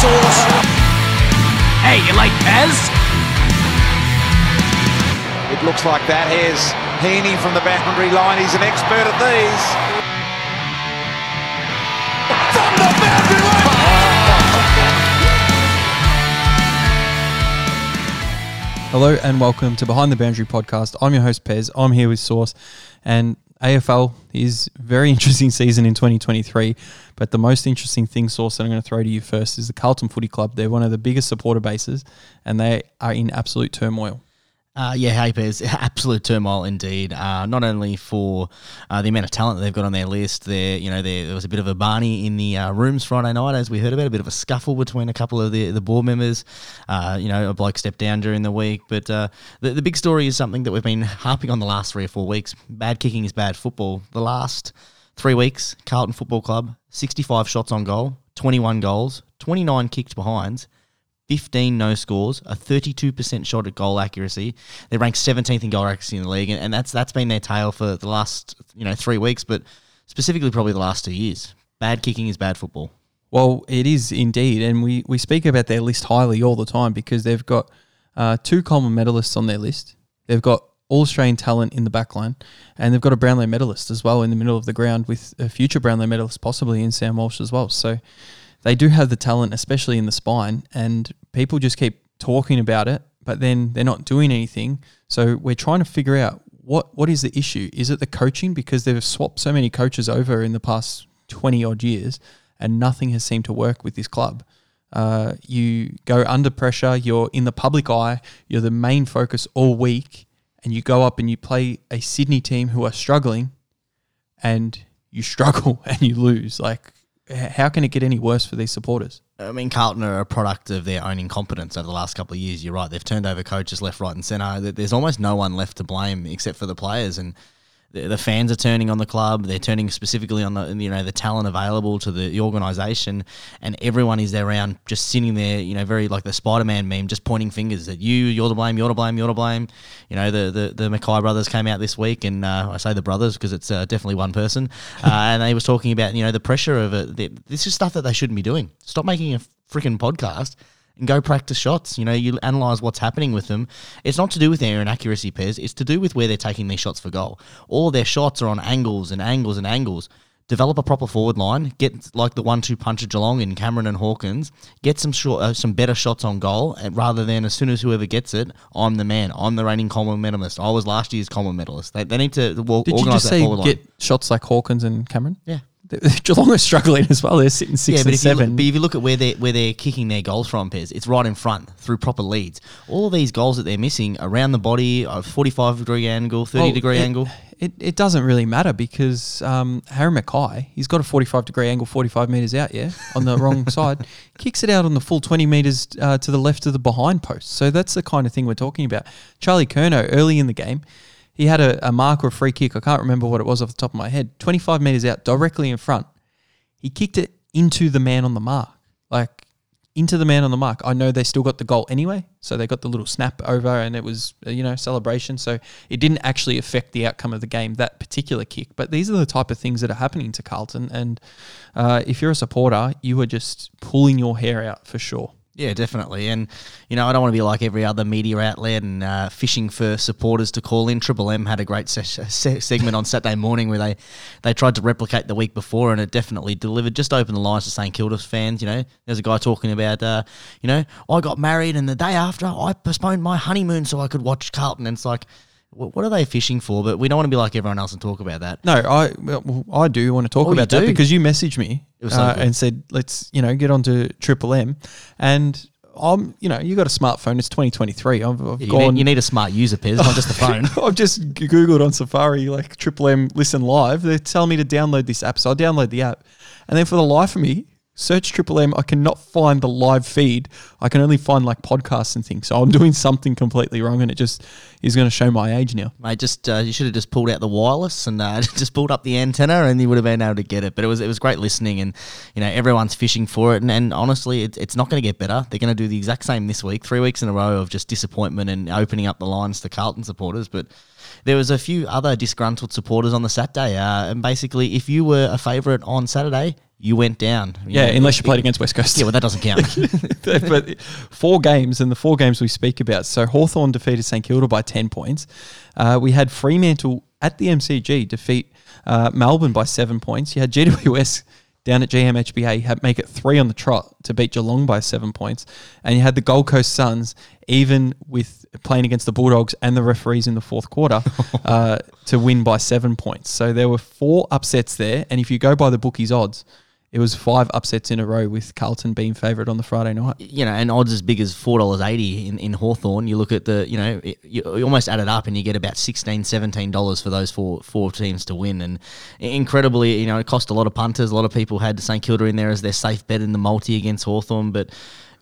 Sauce. Hey, you like Pez? It looks like that. Here's Heaney from the boundary line. He's an expert at these. From the boundary line. Hello and welcome to Behind the Boundary podcast. I'm your host Pez. I'm here with Sauce, and AFL is very interesting season in 2023. But the most interesting thing, Sauce, that I'm going to throw to you first is the Carlton Footy Club. They're one of the biggest supporter bases, and they are in absolute turmoil. Uh, yeah, hey, Pez, absolute turmoil indeed. Uh, not only for uh, the amount of talent they've got on their list, there, you know, there, was a bit of a Barney in the uh, rooms Friday night, as we heard about, a bit of a scuffle between a couple of the, the board members. Uh, you know, a bloke stepped down during the week, but uh, the, the big story is something that we've been harping on the last three or four weeks. Bad kicking is bad football. The last three weeks, Carlton Football Club, 65 shots on goal, 21 goals, 29 kicked behinds. 15 no scores, a 32% shot at goal accuracy. They ranked 17th in goal accuracy in the league, and, and that's that's been their tale for the last you know three weeks, but specifically probably the last two years. Bad kicking is bad football. Well, it is indeed, and we, we speak about their list highly all the time because they've got uh, two Coleman medalists on their list. They've got all Australian talent in the backline, and they've got a Brownlow medalist as well in the middle of the ground with a future Brownlow medalist possibly in Sam Walsh as well. So they do have the talent, especially in the spine, and people just keep talking about it, but then they're not doing anything. So we're trying to figure out what what is the issue? Is it the coaching because they've swapped so many coaches over in the past twenty odd years, and nothing has seemed to work with this club. Uh, you go under pressure. You're in the public eye. You're the main focus all week, and you go up and you play a Sydney team who are struggling, and you struggle and you lose. Like how can it get any worse for these supporters? I mean, Carlton are a product of their own incompetence over the last couple of years. You're right; they've turned over coaches left, right, and centre. There's almost no one left to blame except for the players, and the, fans are turning on the club. They're turning specifically on the you know the talent available to the, the organisation, and everyone is there around just sitting there, you know, very like the Spider Man meme, just pointing fingers at you. You're to blame. You're to blame. You're to blame. You know, the the, the McKay brothers came out this week, and uh, I say the brothers because it's uh, definitely one person, uh, and they was talking about you know the pressure of it. This is stuff that they shouldn't be doing. Stop making a freaking podcast and go practice shots. You know, you analyze what's happening with them. It's not to do with their inaccuracy Pez. It's to do with where they're taking these shots for goal. All their shots are on angles and angles and angles. Develop a proper forward line. Get like the one-two punch of Geelong in Cameron and Hawkins. Get some short, uh, some better shots on goal, and rather than as soon as whoever gets it, I'm the man. I'm the reigning Coleman medalist. I was last year's Coleman medalist. They, they need to well, Did you just that say forward line. get shots like Hawkins and Cameron? Yeah. Geelong are struggling as well. They're sitting six yeah, but and if, you seven. look, but if you look at where they're where they're kicking their goals from, Pez, it's right in front through proper leads. All of these goals that they're missing around the body, a forty five degree angle, thirty Well, degree it, angle. It, it doesn't really matter because um, Harry McKay, he's got a 45 degree angle 45 metres out, yeah, on the wrong side. Kicks it out on the full 20 metres uh, to the left of the behind post. So that's the kind of thing we're talking about. Charlie Curnow, early in the game, he had a, a mark or a free kick. I can't remember what it was off the top of my head. 25 metres out, directly in front. He kicked it into the man on the mark. Like, into the man on the mark. I know they still got the goal anyway, so they got the little snap over, and it was uh, you know celebration. So it didn't actually affect the outcome of the game that particular kick. But these are the type of things that are happening to Carlton, and uh, if you're a supporter, you are just pulling your hair out for sure. Yeah, definitely. And, you know, I don't want to be like every other media outlet and uh, fishing for supporters to call in. Triple M had a great se- se- segment on Saturday morning where they, they tried to replicate the week before and it definitely delivered. Just open the lines to St Kilda fans. You know, there's a guy talking about, uh, you know, I got married and the day after I postponed my honeymoon so I could watch Carlton. And it's like, what are they fishing for? But we don't want to be like everyone else and talk about that. No, I well, I do want to talk Oh, about that because you messaged me It was so uh, and said let's you know get onto Triple M, and I'm you know you got a smartphone. It's 2023. I've, I've You gone. need, you need a smart user, Pez, not just the phone. I've just googled on Safari like Triple M Listen Live. They're telling me to download this app, so I download the app, and then for the life of me, search Triple M. I cannot find the live feed. I can only find like podcasts and things. So I'm doing something completely wrong, and it just is going to show my age now. Mate, just uh, you should have just pulled out the wireless and uh, just pulled up the antenna, and you would have been able to get it. But it was it was great listening, and you know everyone's fishing for it. And, and honestly, it, it's not going to get better. They're going to do the exact same this week, three weeks in a row of just disappointment and opening up the lines to Carlton supporters. But there was a few other disgruntled supporters on the Saturday, uh, and basically, if you were a favourite on Saturday. You went down. You Yeah, know, unless you played against West Coast. Yeah, well, that doesn't count. but four games, and the four games we speak about. So Hawthorn defeated St Kilda by 10 points. Uh, we had Fremantle at the MCG defeat uh, Melbourne by seven points. You had GWS down at GMHBA had make it three on the trot to beat Geelong by seven points. And you had the Gold Coast Suns, even with playing against the Bulldogs and the referees in the fourth quarter, uh, to win by seven points. So there were four upsets there. And if you go by the bookies' odds, it was five upsets in a row with Carlton being favourite on the Friday night. you know, and odds as big as four dollars eighty in in Hawthorn. You look at the, you know, it, you, you almost add it up and you get about 16 dollars for those four four teams to win. And incredibly, you know, it cost a lot of punters. A lot of people had St Kilda in there as their safe bet in the multi against Hawthorn, but.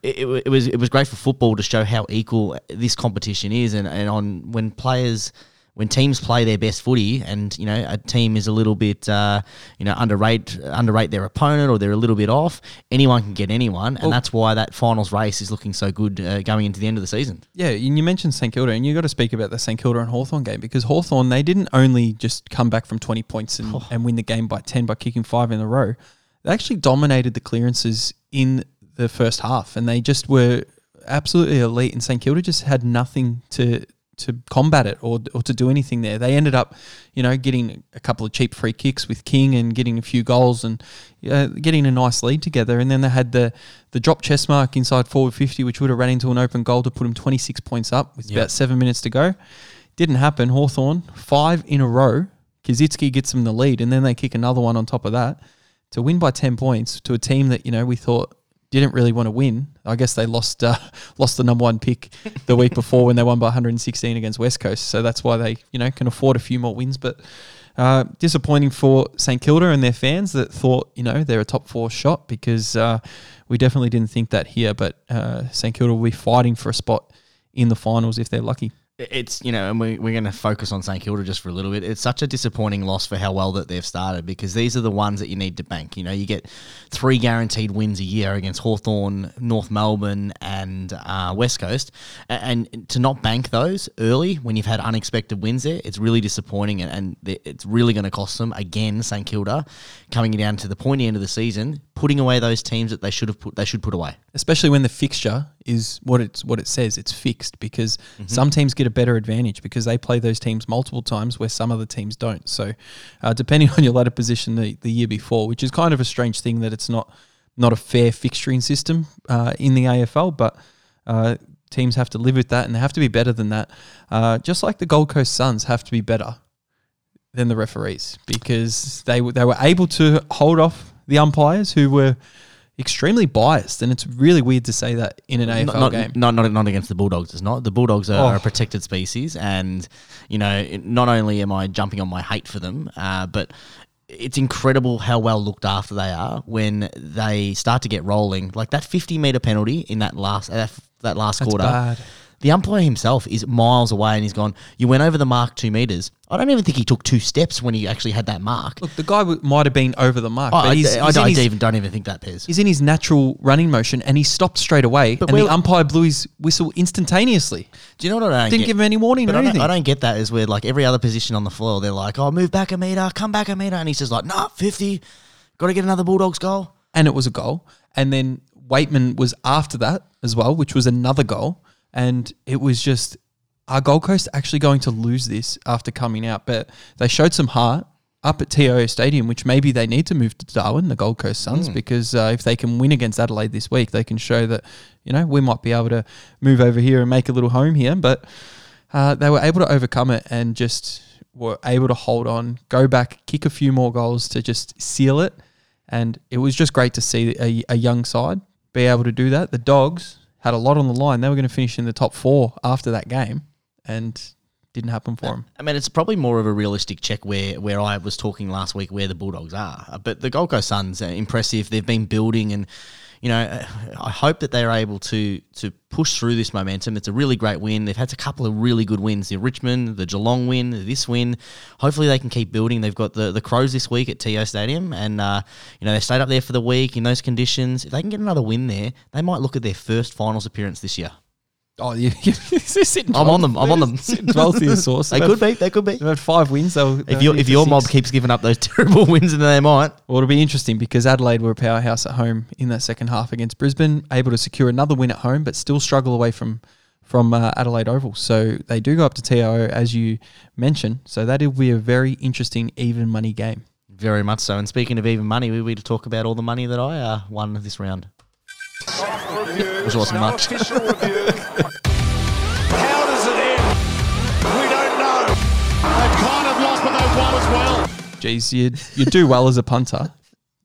It, it, it was it was great for football to show how equal this competition is, and, and on when players when teams play their best footy and you know a team is a little bit uh, you know underrate underrate their opponent or they're a little bit off, anyone can get anyone, and Well- that's why that finals race is looking so good uh, going into the end of the season. Yeah, and you mentioned St Kilda, and you got to speak about the St Kilda and Hawthorn game because Hawthorn they didn't only just come back from twenty points and, and win the game by ten by kicking five in a row. They actually dominated the clearances in the first half, and they just were absolutely elite. And St Kilda just had nothing to to combat it or, or to do anything there. They ended up, you know, getting a couple of cheap free kicks with King and getting a few goals and uh, getting a nice lead together. And then they had the the drop chest mark inside forward 50, which would have ran into an open goal to put them 26 points up with about seven minutes to go. Didn't happen. Hawthorn five in a row. Koschitzke gets them the lead, and then they kick another one on top of that to win by 10 points to a team that, you know, we thought didn't really want to win. I guess they lost uh, lost the number one pick the week before when they won by 116 against West Coast. So that's why they you know can afford a few more wins. But uh, disappointing for St Kilda and their fans that thought you know they're a top four shot because uh, we definitely didn't think that here. But uh, St Kilda will be fighting for a spot in the finals if they're lucky. It's you know, and we, we're going to focus on St Kilda just for a little bit. It's such a disappointing loss for how well that they've started because these are the ones that you need to bank. You know, you get three guaranteed wins a year against Hawthorn, North Melbourne, and uh, West Coast, A- and to not bank those early when you've had unexpected wins there, it's really disappointing, and, and it's really going to cost them again. St Kilda coming down to the pointy end of the season, putting away those teams that they should have put they should put away. especially when the fixture is what it's what it says it's fixed because some teams get a better advantage because they play those teams multiple times where some other teams don't. So uh, depending on your ladder position the, the year before which is kind of a strange thing that it's not not a fair fixturing system uh, in the AFL but uh, teams have to live with that and they have to be better than that. Uh, just like the Gold Coast Suns have to be better than the referees because they they were able to hold off the umpires who were extremely biased, and it's really weird to say that in an AFL not, not, game. Not, not not against the Bulldogs. It's not. The Bulldogs are, Oh. a protected species, and you know, not only am I jumping on my hate for them, uh, but it's incredible how well looked after they are when they start to get rolling. Like that fifty meter penalty in that last uh, that last That's quarter. bad. The umpire himself is miles away, and he's gone. You went over the mark two meters. I don't even think he took two steps when he actually had that mark. Look, the guy w- might have been over the mark, Oh, but I, he's, I he's, don't, in his, even, don't even think that, Pez. he's in his natural running motion, and he stopped straight away, But and the umpire blew his whistle instantaneously. Do you know what I don't Didn't get? give him any warning But or I don't, anything. I don't get that is where like every other position on the floor, they're like, "Oh, move back a meter, come back a meter," and he's just like, "Nah, fifty, got to get another Bulldogs goal." and it was a goal. And then Weightman was after that as well, which was another goal. And it was just, are Gold Coast actually going to lose this after coming out? But they showed some heart up at TIO Stadium, which maybe they need to move to Darwin, the Gold Coast Suns, because uh, if they can win against Adelaide this week, they can show that, you know, we might be able to move over here and make a little home here. But uh, they were able to overcome it and just were able to hold on, go back, kick a few more goals to just seal it. And it was just great to see a, a young side be able to do that. The Dogs had a lot on the line. They were going to finish in the top four after that game, and didn't happen for them. I mean, it's probably more of a realistic check where where I was talking last week where the Bulldogs are, Uh, but the Gold Coast Suns are impressive. They've been building, and you know, I hope that they're able to to push through this momentum. It's a really great win. They've had a couple of really good wins: the Richmond, the Geelong win, this win. Hopefully, they can keep building. They've got the the Crows this week at TIO Stadium, and uh, you know they stayed up there for the week in those conditions. If they can get another win there, they might look at their first finals appearance this year. Oh, you, you, you're sitting I'm on them. I'm on them. Sitting 12th in the source. they could be. They could be. They've had five wins. They'll, If they'll your if for your mob keeps giving up those terrible wins, then they might. Well, it'll be interesting because Adelaide were a powerhouse at home in that second half against Brisbane, able to secure another win at home, but still struggle away from from uh, Adelaide Oval. So they do go up to TIO as you mentioned. So that'll be a very interesting even money game. Very much so. And speaking of even money, we need to talk about all the money that I uh, won this round. Which wasn't much. Official review. How does it end? We don't know. They've kind of lost, but they've won as well. Geez, you you do well as a punter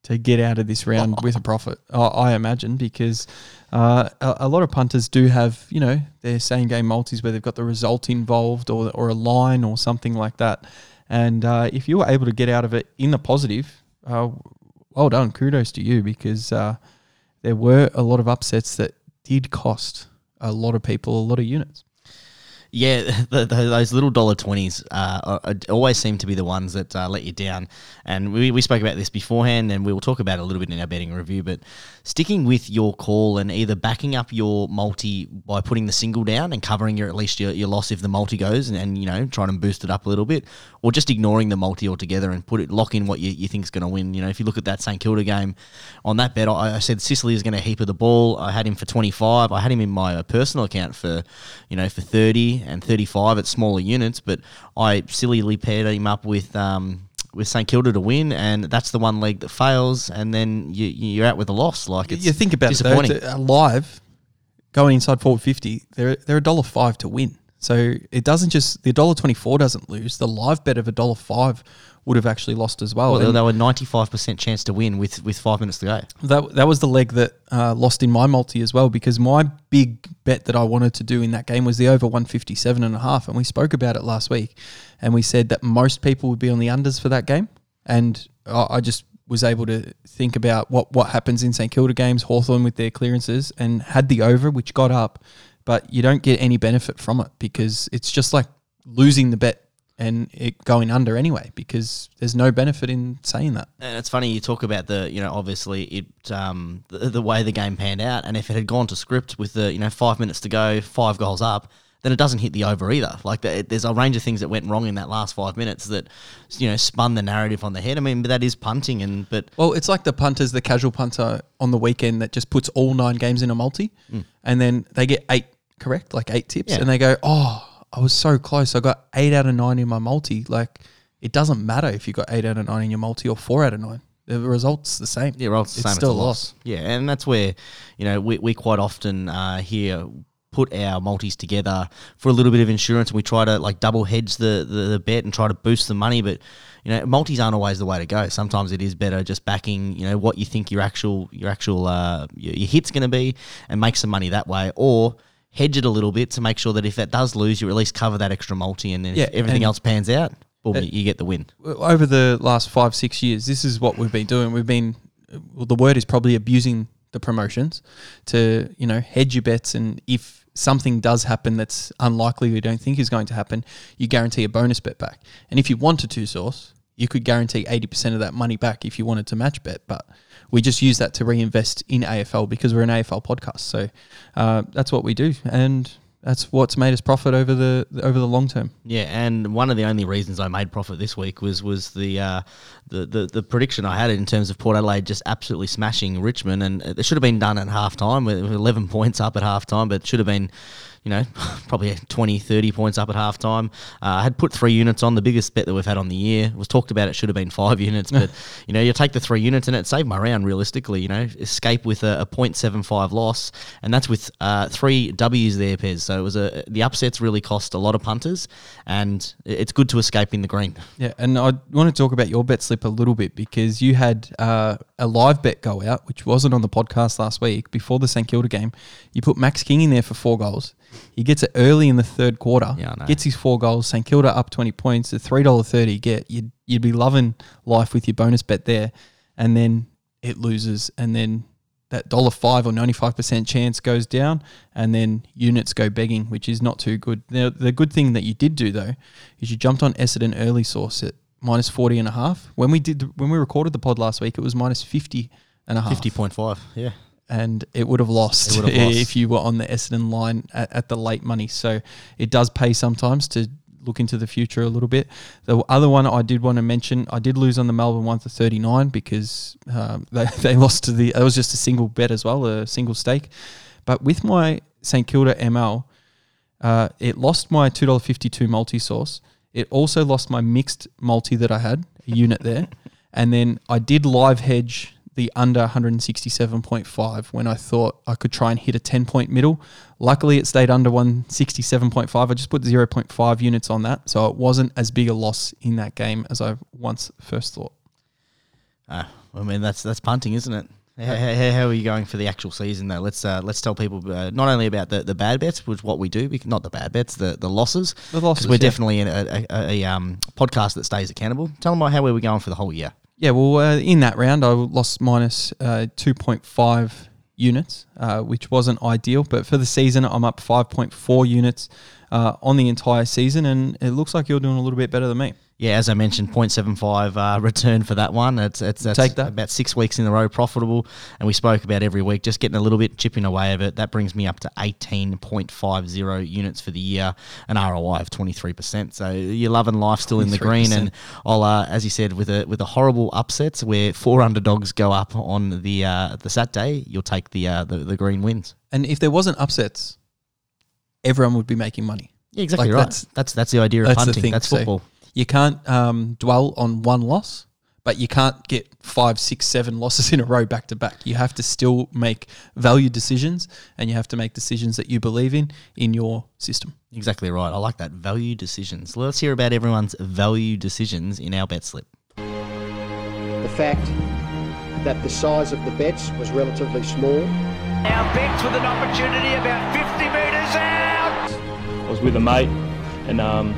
to get out of this round with a profit. I, I imagine because uh, a, a lot of punters do have you know their same game multis where they've got the result involved or or a line or something like that. And uh, if you were able to get out of it in the positive, uh, well done, kudos to you because uh, there were a lot of upsets that did cost a lot of people a lot of units. Yeah, the, the, those little dollar twenties uh, always seem to be the ones that uh, let you down. And we, we spoke about this beforehand, and we will talk about it a little bit in our betting review. But sticking with your call and either backing up your multi by putting the single down and covering your at least your, your loss if the multi goes, and, and you know trying to boost it up a little bit, or just ignoring the multi altogether and put it lock in what you, you think is going to win. You know, if you look at that St Kilda game on that bet, I, I said Sicily is going to heap of the ball. I had him for twenty five. I had him in my uh, personal account for you know for thirty and 35 at smaller units, but I sillily paired him up with um, with St Kilda to win, and that's the one leg that fails, and then you, you're out with a loss. Like it's you think about it, though, disappointing. it's a- live going inside forward fifty, they're they're a dollar five to win. So it doesn't just the dollar twenty four doesn't lose. The live bet of a dollar five would have actually lost as well. well, they, And they were 95% chance to win with, with five minutes to go. that that was the leg that uh, lost in my multi as well because my big bet that I wanted to do in that game was the over one fifty seven and a half, and and we spoke about it last week and we said that most people would be on the unders for that game and I, I just was able to think about what what happens in St Kilda games Hawthorn with their clearances and had the over which got up but you don't get any benefit from it because it's just like losing the bet and it going under anyway because there's no benefit in saying that And it's funny you talk about the, you know, obviously it um, the, the way the game panned out, and if it had gone to script with the, you know, five minutes to go, five goals up, then it doesn't hit the over either. Like the, there's a range of things that went wrong in that last five minutes that, you know, spun the narrative on the head. I mean, but that is punting, and but Well, it's like the punters, the casual punter on the weekend that just puts all nine games in a multi, and then they get eight correct, like eight tips, Yeah. and they go, "Oh, I was so close. I got eight out of nine in my multi." Like, it doesn't matter if you got eight out of nine in your multi or four out of nine. The result's the same. Yeah, well, it's the It's same still as a loss. loss. Yeah, and that's where you know we, we quite often uh, here put our multis together for a little bit of insurance, and we try to like double hedge the, the, the bet and try to boost the money. But you know, multis aren't always the way to go. Sometimes it is better just backing you know what you think your actual your actual uh, your, your hit's going to be, and make some money that way, or hedge it a little bit to make sure that if that does lose, you at least cover that extra multi, and then Yeah, if everything else pans out, boom, Uh, you get the win. over the last five six years, this is what we've been doing. We've been well, the word is probably abusing the promotions to you know hedge your bets, and if something does happen that's unlikely, we don't think is going to happen, you guarantee a bonus bet back. And if you wanted to Sauce, you could guarantee eighty percent of that money back if you wanted to match bet, but. We just use that to reinvest in AFL because we're an AFL podcast, so uh, that's what we do, and that's what's made us profit over the over the long term. Yeah, and one of the only reasons I made profit this week was was the uh, the, the the prediction I had in terms of Port Adelaide just absolutely smashing Richmond, and it should have been done at half time with 11 points up at half time, but it should have been, you know, probably 20, 30 points up at halftime. Uh, I had put three units on, the biggest bet that we've had on the year. It was talked about it should have been five units, but, you know, you take the three units and it saved my round realistically, you know, escape with a, a 0.75 loss, and that's with uh, three W's there, Pez. So it was a, the upsets really cost a lot of punters, and it's good to escape in the green. Yeah, and I want to talk about your bet slip a little bit because you had uh, a live bet go out, which wasn't on the podcast last week before the St Kilda game. You put Max King in there for four goals. He gets it early in the third quarter. Yeah, I know. Gets his four goals. St Kilda up twenty points. A three dollar thirty get. You'd you'd be loving life with your bonus bet there, and then it loses, and then that dollar five or ninety five percent chance goes down, and then units go begging, which is not too good. Now, the good thing that you did do though is you jumped on Essendon early Sauce at minus 40 and a half. When we did when we recorded the pod last week, it was minus 50 and a half. 50.5, yeah. And it would have lost, would have lost. if you were on the Essendon line at, at the late money. So it does pay sometimes to look into the future a little bit. The other one I did want to mention, I did lose on the Melbourne one for 39 because um, they, they lost to the, it was just a single bet as well, a single stake. But with my St Kilda ML, uh, it lost my $2.52 multi Sauce. It also lost my mixed multi that I had, a unit there. And then I did live hedge the under 167.5 when I thought I could try and hit a 10 point middle. Luckily, it stayed under 167.5. I just put 0.5 units on that. So it wasn't as big a loss in that game as I once first thought. Ah, I mean that's that's punting, isn't it? How, how, how are you going for the actual season though? Let's uh, let's tell people uh, not only about the, the bad bets, which is what we do, not the bad bets, the, the losses. The losses, we're yeah. definitely in a, a, a, um, podcast that stays accountable. Tell them about how we were going for the whole year. Yeah, well, uh, in that round, I lost minus uh, 2.5 units, uh, which wasn't ideal. But for the season, I'm up 5.4 units uh, on the entire season, and it looks like you're doing a little bit better than me. Yeah, as I mentioned, 0.75 uh, return for that one. It's, it's that's Take that. about six weeks in a row profitable, and we spoke about every week just getting a little bit chipping away of it. That brings me up to 18.50 units for the year, an ROI of 23%. So you're loving life still in the green, and I'll, uh, as you said, with a with a horrible upsets where four underdogs go up on the uh, the Saturday, you'll take the, uh, the the green wins. And if there wasn't upsets, everyone would be making money. Yeah, exactly Like, right. that's- That's, that's the idea of That's the thing. That's So football. you can't um, dwell on one loss, but you can't get five, six, seven losses in a row back to back. You have to still make value decisions, and you have to make decisions that you believe in in your system. Exactly right. I like that. Value decisions. Let's hear about everyone's value decisions in our bet slip. the fact that the size of the bets was relatively small. Now Bex with an opportunity about 50 with a mate, and um,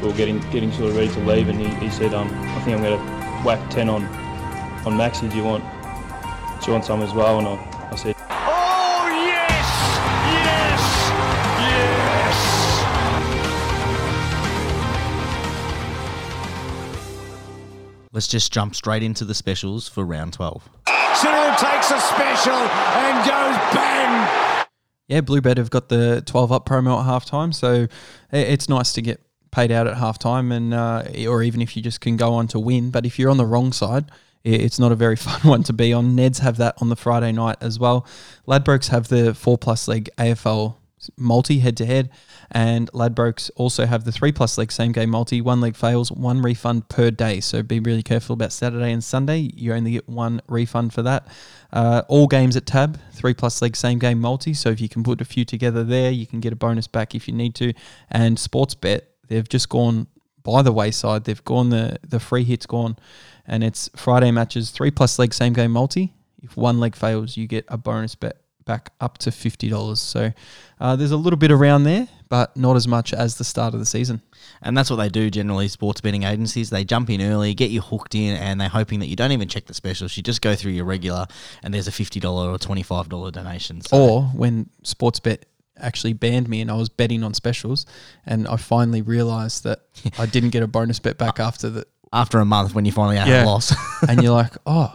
we were getting getting sort of ready to leave, and he, he said, um, "I think I'm going to whack ten on on Maxi. Do you want do you want some as well?" And I, I said, Oh, yes! Yes! Yes! Let's just jump straight into the specials for round 12. Cyril takes a special and goes bang. Yeah, Bluebet have got the 12 up promo at halftime, so it's nice to get paid out at halftime, and uh, or even if you just can go on to win. But if you're on the wrong side, it's not a very fun one to be on. Neds have that on the Friday night as well. Ladbrokes have the four plus leg AFL multi head to head, and Ladbrokes also have the three plus leg same game multi. One leg fails, one refund per day. So be really careful about Saturday and Sunday. You only get one refund for that. Uh, all games at tab, three plus leg same game multi. So if you can put a few together there, you can get a bonus back if you need to. And Sportsbet, they've just gone by the wayside. They've gone the the free hits gone, and it's Friday matches three plus leg same game multi. If one leg fails, you get a bonus bet back up to fifty dollars. So uh, there's a little bit around there, but not as much as the start of the season. And that's what they do generally, sports betting agencies. They jump in early, get you hooked in, and they're hoping that you don't even check the specials. You just go through your regular, and there's a $50 or $25 donation. So Or when Sportsbet actually banned me and I was betting on specials, and I finally realized that I didn't get a bonus bet back after the. after a month, when you finally had Yeah. a loss, And you're like, oh,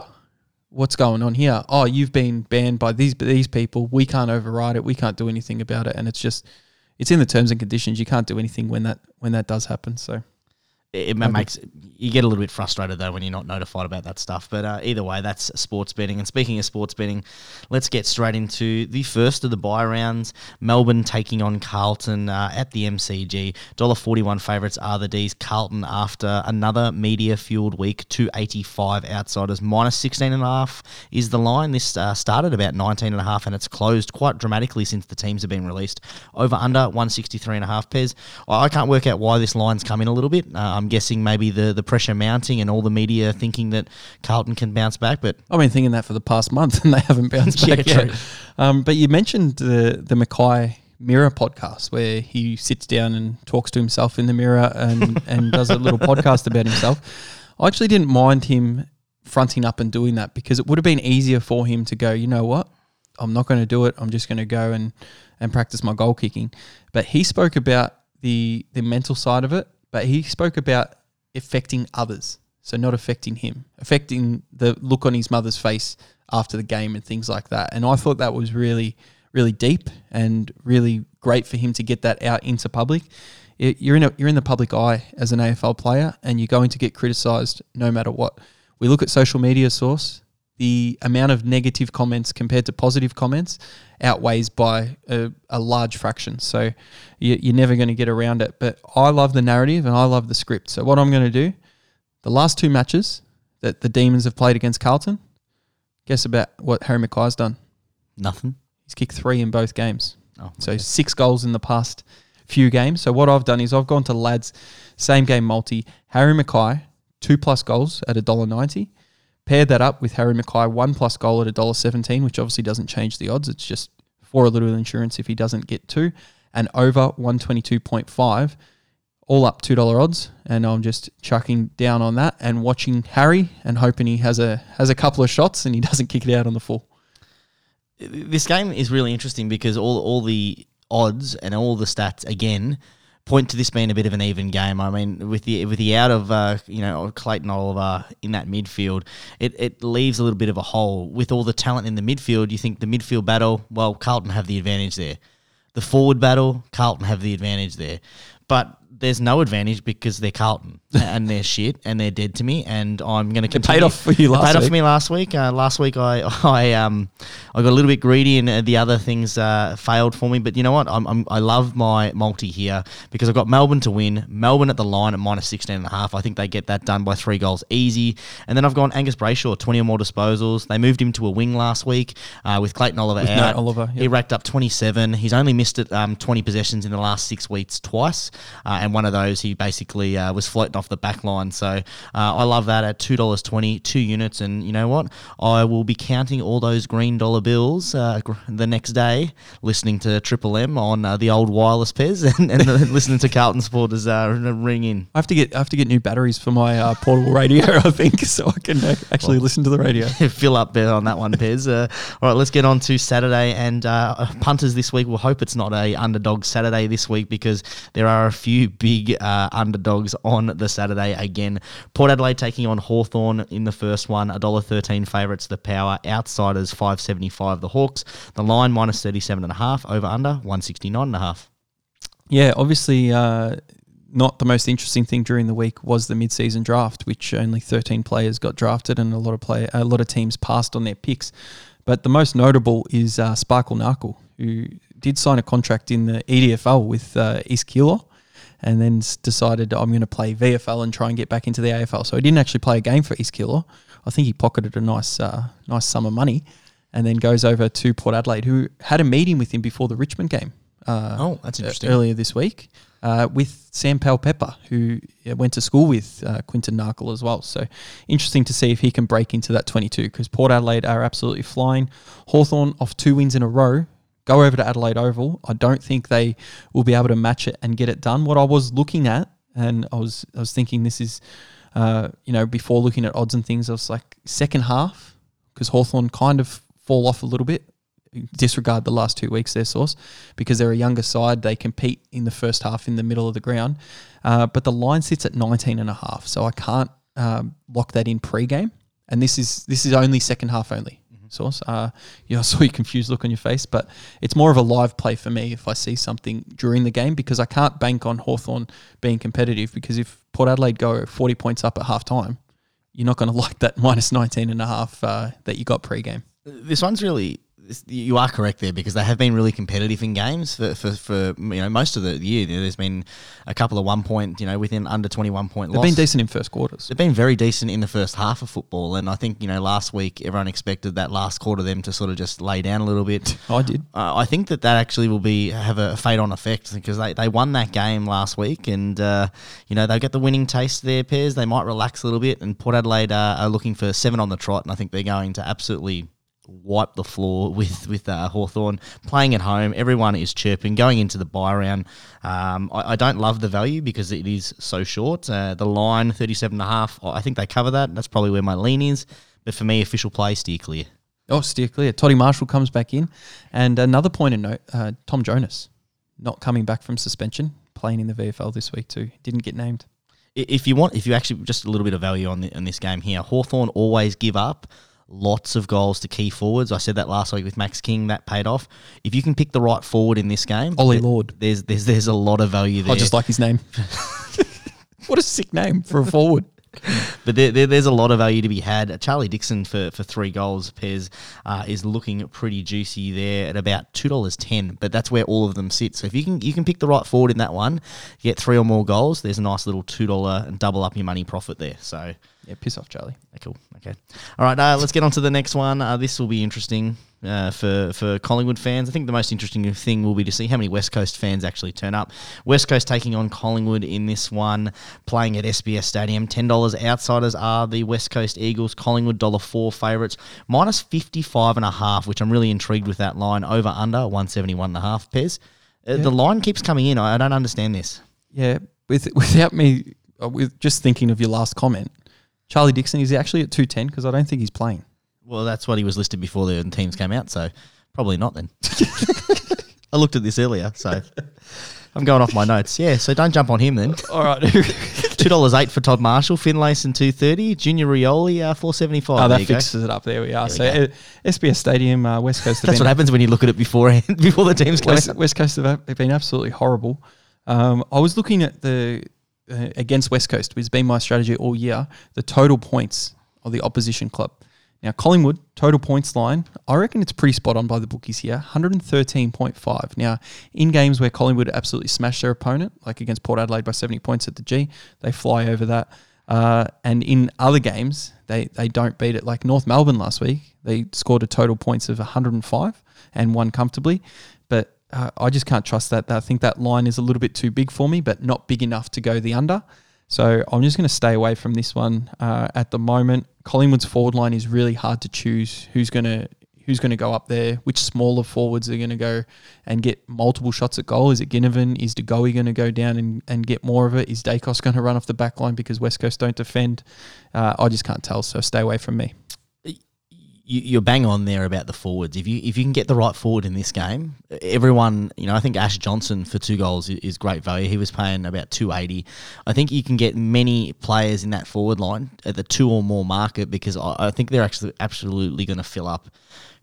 what's going on here? Oh, you've been banned by these these people. We can't override it. We can't do anything about it. And it's just, it's in the terms and conditions. You can't do anything when that when that does happen. So it, makes you get a little bit frustrated though when you're not notified about that stuff. But uh, either way, that's sports betting. And speaking of sports betting, let's get straight into the first of the bye rounds. Melbourne taking on Carlton uh, at the MCG. Dollar forty one favourites are the D's. Carlton after another media fueled week, two eighty five outsiders minus sixteen and a half is the line. This uh, started about nineteen and a half and it's closed quite dramatically since the teams have been released. Over under one sixty three and a half Pez. I I can't work out why this line's come in a little bit. Uh, I'm guessing maybe the the pressure mounting and all the media thinking that Carlton can bounce back, but I've been thinking that for the past month, and they haven't bounced back yet. Um, but you mentioned the the McKay Mirror podcast, where he sits down and talks to himself in the mirror and and does a little podcast about himself. I actually didn't mind him fronting up and doing that because it would have been easier for him to go. You know what? I'm not going to do it. I'm just going to go and and practice my goal kicking. But he spoke about the the mental side of it. But he spoke about affecting others. So not affecting him, affecting the look on his mother's face after the game and things like that. And I thought that was really, really deep and really great for him to get that out into public. It- You're in a, you're in the public eye as an AFL player, and you're going to get criticised no matter what. We look at social media Sauce the amount of negative comments compared to positive comments outweighs by a, a large fraction. So you, are never going to get around it. But I love the narrative and I love the script. So what I'm going to do, the last two matches that the Demons have played against Carlton, guess about what Harry McKay's done? Nothing. He's kicked three in both games. Oh, so six goals in the past few games. So what I've done is I've gone to lads, same game multi, Harry McKay, two plus goals at $1.90 Pair that up with Harry McKay, one plus goal at $1.17, which obviously doesn't change the odds. It's just for a little insurance if he doesn't get two, and over 122.5, all up $2 odds. And I'm just chucking down on that and watching Harry and hoping he has a, has a couple of shots and he doesn't kick it out on the full. This game is really interesting because all, all the odds and all the stats, again, point to this being a bit of an even game. I mean, with the with the out of uh, you know Clayton Oliver in that midfield, it, it leaves a little bit of a hole. With all the talent in the midfield, you think the midfield battle, well, Carlton have the advantage there. The forward battle, Carlton have the advantage there. But there's no advantage because they're Carlton and they're shit and they're dead to me. And I'm going to continue. paid continue. off for you It last paid off for me last week. Uh, last week I I um I got a little bit greedy and uh, the other things uh, failed for me. But you know what? I'm, I'm I love my multi here because I've got Melbourne to win. Melbourne at the line at minus 16 and a half. I think they get that done by three goals easy. And then I've gone Angus Brayshaw, 20 or more disposals. They moved him to a wing last week uh, with Clayton Oliver With out. Nat Oliver, He racked up 27. He's only missed it um, 20 possessions in the last six weeks twice, uh, and one of those he basically uh, was floating off the back line. So uh, I love that at two dollars twenty, two units, and you know what? I will be counting all those green dollar bills uh, gr- the next day, listening to Triple M on uh, the old wireless Pez, and, and listening to Carlton supporters uh, ring in. I have to get I have to get new batteries for my uh, portable radio. I think so I can uh, actually listen to the radio. fill up there on that one, Pez. Uh, all right, let's get on to Saturday and uh, punters this week. We'll hope it's not a underdog Saturday this week because there are a few big uh, underdogs on the Saturday again. Port Adelaide taking on Hawthorn in the first one, $1.13 favourites, the power. Outsiders, 575 the Hawks. The line, minus 37.5, over under, 169.5. Yeah, obviously, uh, not the most interesting thing during the week was the mid-season draft, which only 13 players got drafted, and a lot of play a lot of teams passed on their picks. But the most notable is uh, Sparkle Narkle, who did sign a contract in the EDFL with uh, East Keilor, and then decided I'm going to play VFL and try and get back into the AFL. So he didn't actually play a game for East Keilor. I think he pocketed a nice, uh, nice sum of money, and then goes over to Port Adelaide, who had a meeting with him before the Richmond game. Uh, Oh, that's interesting. Earlier this week, uh, with Sam Powell Pepper, who uh, went to school with uh, Quinton Narkle as well. So interesting to see if he can break into that 22 because Port Adelaide are absolutely flying. Hawthorn off two wins in a row. Go over to Adelaide Oval. I don't think they will be able to match it and get it done. What I was looking at, and I was I was thinking this is, uh, you know, before looking at odds and things, I was like second half because Hawthorn kind of fall off a little bit disregard the last two weeks, their Sauce, because they're a younger side. They compete in the first half in the middle of the ground. Uh, but the line sits at 19 and a half. So I can't um, lock that in pre-game. And this is this is only second half only. Sauce. Uh, yeah, I saw your confused look on your face, but it's more of a live play for me if I see something during the game because I can't bank on Hawthorn being competitive because if Port Adelaide go 40 points up at half time, you're not going to like that minus 19 and a half uh, that you got pre-game. this one's really you are correct there because they have been really competitive in games for, for, for you know most of the year. There's been a couple of one point, you know, within under twenty one point They've loss. been decent in first quarters. They've been very decent in the first half of football, and I think you know last week everyone expected that last quarter them to sort of just lay down a little bit. I did. Uh, I think that that actually will be have a fade on effect because they, they won that game last week, and uh, you know they get the winning taste there. Pez they might relax a little bit, and Port Adelaide uh, are looking for seven on the trot, and I think they're going to absolutely wipe the floor with with uh, Hawthorn playing at home. Everyone is chirping going into the bye round. Um, I, I don't love the value because it is so short. Uh, the line thirty seven and a half. I think they cover that. That's probably where my lean is. But for me, official play steer clear. Oh, steer clear. Toddy Marshall comes back in. And another point of note uh, Tom Jonas not coming back from suspension, playing in the VFL this week too. Didn't get named. If you want, if you actually just a little bit of value on the, on this game here, Hawthorn always give up lots of goals to key forwards. I said that last week with Max King, that paid off. If you can pick the right forward in this game, Ollie Lord. there's there's there's a lot of value there. I just like his name. what a sick name for a forward. But there, there, there's a lot of value to be had. Charlie Dixon for, for three goals, Pez, uh, is looking pretty juicy there at about two dollars ten. But that's where all of them sit. So if you can you can pick the right forward in that one, get three or more goals. There's a nice little two dollar and double up your money profit there. So Yeah, piss off, Charlie. yeah, cool. Okay. All right. Uh, let's get on to the next one. Uh, this will be interesting uh, for for Collingwood fans. I think the most interesting thing will be to see how many West Coast fans actually turn up. West Coast taking on Collingwood in this one, playing at SBS Stadium. Ten dollars. Outsiders are the West Coast Eagles. Collingwood dollar four favourites. Minus fifty five and a half, which I'm really intrigued with that line. Over under one seventy one and a half. Pez. Uh, The line keeps coming in. I, I don't understand this. Yeah, with without me, uh, with just thinking of your last comment, Charlie Dixon is he actually at two ten because I don't think he's playing. Well, that's what he was listed before the teams came out, so probably not then. I looked at this earlier, so I'm going off my notes. Yeah, so don't jump on him then. All right. Two dollars eight for Todd Marshall, Finlayson two thirty, Junior Rioli uh, four seventy five. Oh, that fixes it up. There we are. so we uh, SBS Stadium, uh, West Coast. That's what happens when you look at it beforehand, before the teams come West, out. West Coast have have been absolutely horrible. Um, I was looking at the uh, against West Coast, which has been my strategy all year. The total points of the opposition club. Now Collingwood total points line, I reckon it's pretty spot on by the bookies here, 113.5. Now in games where Collingwood absolutely smashed their opponent, like against Port Adelaide by 70 points at the G, they fly over that. Uh, and in other games, they, they don't beat it. Like North Melbourne last week, they scored a total points of 105 and won comfortably. But uh, I just can't trust that. I think that line is a little bit too big for me, but not big enough to go the under. So I'm just going to stay away from this one uh, at the moment. Collingwood's forward line is really hard to choose who's going to who's going to go up there, which smaller forwards are going to go and get multiple shots at goal. Is it Ginnivan? Is DeGoey going to go down and, and get more of it? Is Daicos going to run off the back line because West Coast don't defend? Uh, I just can't tell, so stay away from me. You, you're bang on there about the forwards. If you if you can get the right forward in this game, everyone, you know, I think Ash Johnson for two goals is great value. He was paying about two eighty. I think you can get many players in that forward line at the two or more market because I, I think they're actually absolutely going to fill up.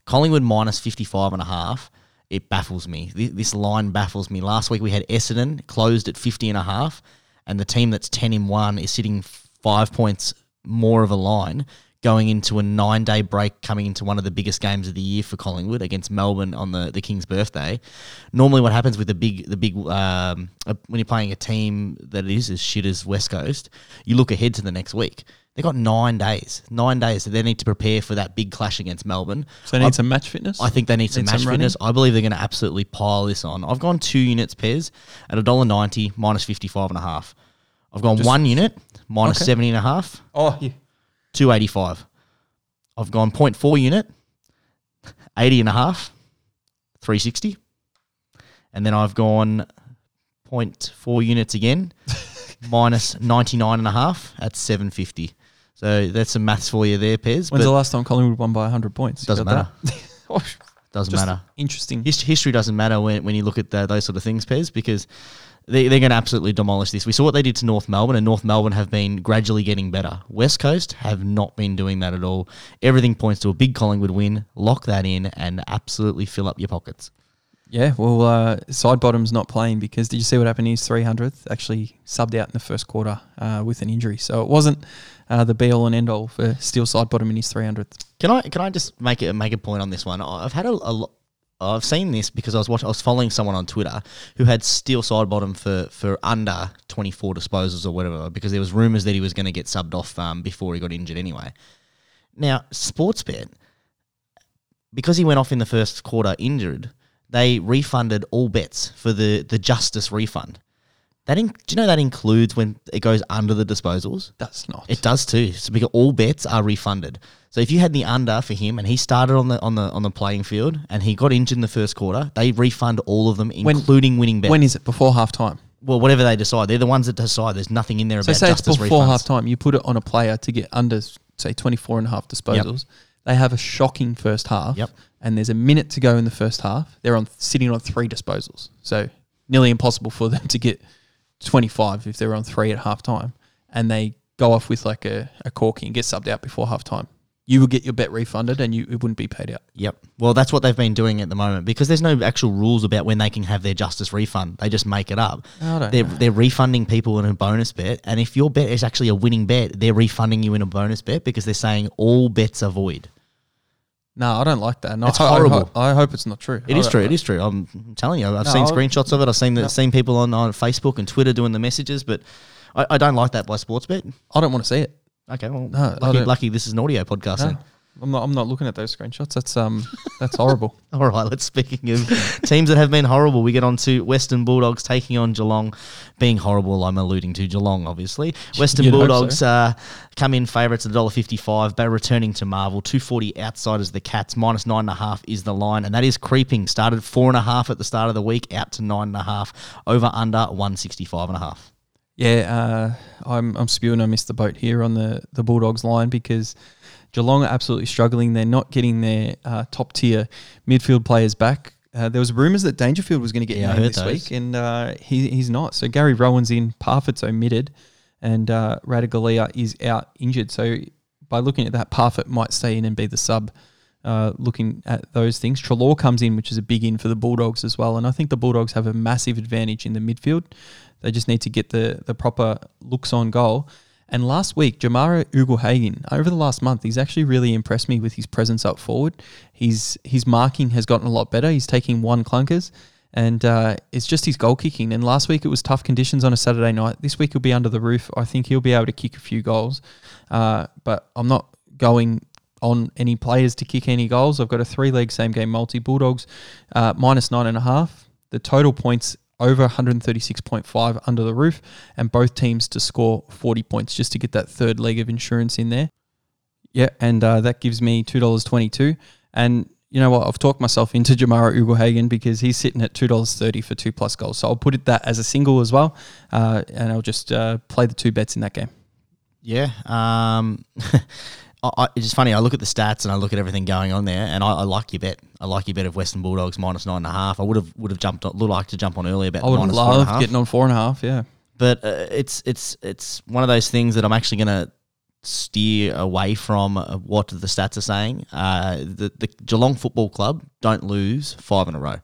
Collingwood minus 55 and a half. It baffles me. This, line baffles me. Last week we had Essendon closed at 50 and a half, and the team that's 10 in one is sitting five points more of a line going into a nine day break, coming into one of the biggest games of the year for Collingwood against Melbourne on the, the King's birthday. Normally, what happens with the big the big um, uh, when you're playing a team that is as shit as West Coast, you look ahead to the next week. They've got nine days, nine days that they need to prepare for that big clash against Melbourne. So they need I- some match fitness. I think they need some Need match some running? fitness. I believe they're going to absolutely pile this on. I've gone two units Pez at $1.90 minus 55 and a half. I've gone one unit minus Okay. 70 and a Oh, yeah. 285. I've gone 0.4 unit, 80 and a half, 360. And then I've gone 0.4 units again, minus 99 and a half at 750. So that's some maths for you there, Pez. When's the last time Collingwood won by 100 points? You Doesn't matter. Doesn't just matter. Interesting. Hist- history doesn't matter when, when you look at the, those sort of things, Pez, because they, they're going to absolutely demolish this. We saw what they did to North Melbourne, and North Melbourne have been gradually getting better. West Coast have not been doing that at all. Everything points to a big Collingwood win. Lock that in and absolutely fill up your pockets. Yeah, well, uh, Sidebottom's not playing because did you see what happened? In his 300th actually subbed out in the first quarter uh, with an injury. So it wasn't uh, the be all and end all for Steele Sidebottom in his 300th. Can I can I just make it make a point on this one? I've had a, a lo- I've seen this because I was watching, I was following someone on Twitter who had Steele Sidebottom for for under twenty four disposals or whatever because there was rumors that he was going to get subbed off um, before he got injured anyway. Now, Sportsbet, because he went off in the first quarter injured, they refunded all bets for the the justice refund. That in, do you know that includes when it goes under the disposals? That's not. It does too. So because all bets are refunded. So if you had the under for him and he started on the on the on the playing field and he got injured in the first quarter, they refund all of them, When- including winning bets. when is it? Before half time. well, whatever they decide, they're the ones that decide. There's nothing in there So about say it's before refunds. half time. You put it on a player to get under, say, 24 and a half disposals. They have a shocking first half. Yep. And there's a minute to go in the first half. They're on sitting on three disposals. So nearly impossible for them to get 25 if they're on three at half time. And they go off with like a, a corky and get subbed out before half time. You would get your bet refunded and you it wouldn't be paid out. Yep. Well, that's what they've been doing at the moment because there's no actual rules about when they can have their justice refund. They just make it up. I don't they're know. they're refunding people in a bonus bet, and if your bet is actually a winning bet, they're refunding you in a bonus bet because they're saying all bets are void. No, I don't like that. And It's I, I horrible. hope- I, hope it's not true. It I is don't- true. It is true. I'm telling you. I've No, seen I'll- screenshots of it. I've seen the, seen people on, on Facebook and Twitter doing the messages, but I, I don't like that by Sportsbet. I don't want to see it. Okay, well, No, I lucky, don't- lucky this is an audio podcast. No, then. I'm not. I'm not looking at those screenshots. That's um. That's horrible. All right, let's speaking of teams that have been horrible, we get on to Western Bulldogs taking on Geelong. Being horrible, I'm alluding to Geelong, obviously. Western You'd hope Bulldogs uh, come in favourites at $1.55, but returning to Marvel. 240 outsiders, the Cats, minus 9.5 is the line, and that is creeping. Started 4.5 at the start of the week, out to 9.5, over under 165.5. Yeah, uh, I'm I'm spewing. I missed the boat here on the the Bulldogs line because Geelong are absolutely struggling. They're not getting their uh, top tier midfield players back. Uh, there was rumours that Dangerfield was going to get Yeah, named this those. week, and uh, he he's not. So Gary Rohan's in, Parfitt's omitted, and uh, Radigalia is out injured. So by looking at that, Parfitt might stay in and be the sub. Uh, looking at those things, Treloar comes in, which is a big in for the Bulldogs as well. And I think the Bulldogs have a massive advantage in the midfield. They just need to get the the proper looks on goal. And last week, Jamarra Ugle-Hagan, over the last month, he's actually really impressed me with his presence up forward. His his marking has gotten a lot better. He's taking one clunkers, and uh, it's just his goal kicking. And last week it was tough conditions on a Saturday night. This week he'll be under the roof. I think he'll be able to kick a few goals. Uh, but I'm not going on any players to kick any goals. I've got a three leg same game multi Bulldogs uh, minus nine and a half. The total points over 136.5 under the roof, and both teams to score 40 points just to get that third leg of insurance in there. Yeah, and uh, that gives me two dollars twenty-two. And you know what? I've talked myself into Jamarra Ugle-Hagan because he's sitting at two dollars thirty for two plus goals. So I'll put it that as a single as well, uh, and I'll just uh, play the two bets in that game. Yeah. Um, I, it's just funny. I look at the stats and I look at everything going on there, and I, I like your bet. I like your bet of Western Bulldogs minus nine and a half. I would have would have jumped on, would like to jump on earlier about I would love getting on four and a half. Yeah, but uh, it's it's it's one of those things that I'm actually going to steer away from what the stats are saying. Uh, the, the Geelong Football Club don't lose five in a row.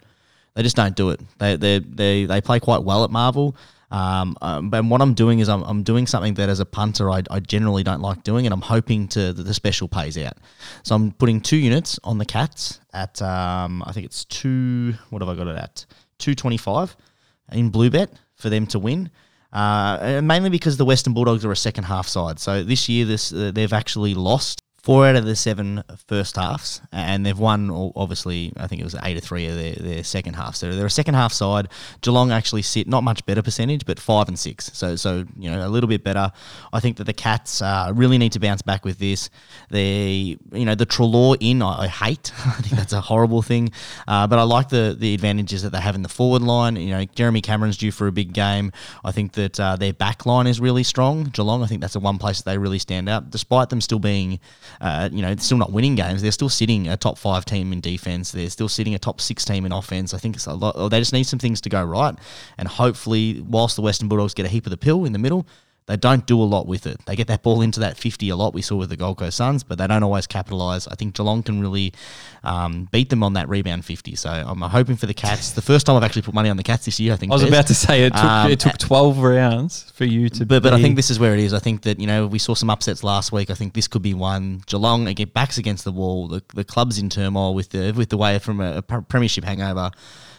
They just don't do it. They they they, they play quite well at Marvel. Um, um, but what I'm doing is I'm, I'm doing something that as a punter I, I generally don't like doing, and I'm hoping to that the special pays out. So I'm putting two units on the Cats at um, I think it's two. What have I got it at? Two twenty five in blue bet for them to win. Uh, mainly because the Western Bulldogs are a second half side. So this year, this uh, they've actually lost four out of the seven first halves, and they've won. Obviously, I think it was eight or three of their, their second half. So they're a second half side. Geelong actually sit not much better percentage, but five and six. So so you know a little bit better. I think that the Cats uh, really need to bounce back with this. They you know the Treloar in I, I hate. I think that's a horrible thing. Uh, but I like the the advantages that they have in the forward line. You know Jeremy Cameron's due for a big game. I think that uh, their back line is really strong. Geelong, I think that's the one place that they really stand out, despite them still being, uh, you know, still not winning games. They're still sitting a top five team in defense. They're still sitting a top six team in offense. I think it's a lot. They just need some things to go right, and hopefully, whilst the Western Bulldogs get a heap of the pill in the middle. They don't do a lot with it. They get that ball into that 50 a lot, we saw with the Gold Coast Suns, but they don't always capitalise. I think Geelong can really um, beat them on that rebound 50. So I'm hoping for the Cats. The first time I've actually put money on the Cats this year, I think. I was about to say it took Um, it took twelve rounds for you to. But, but I think this is where it is. I think that, you know, we saw some upsets last week. I think this could be one. Geelong, again, backs against the wall. The, the club's in turmoil with the with the way from a, a premiership hangover.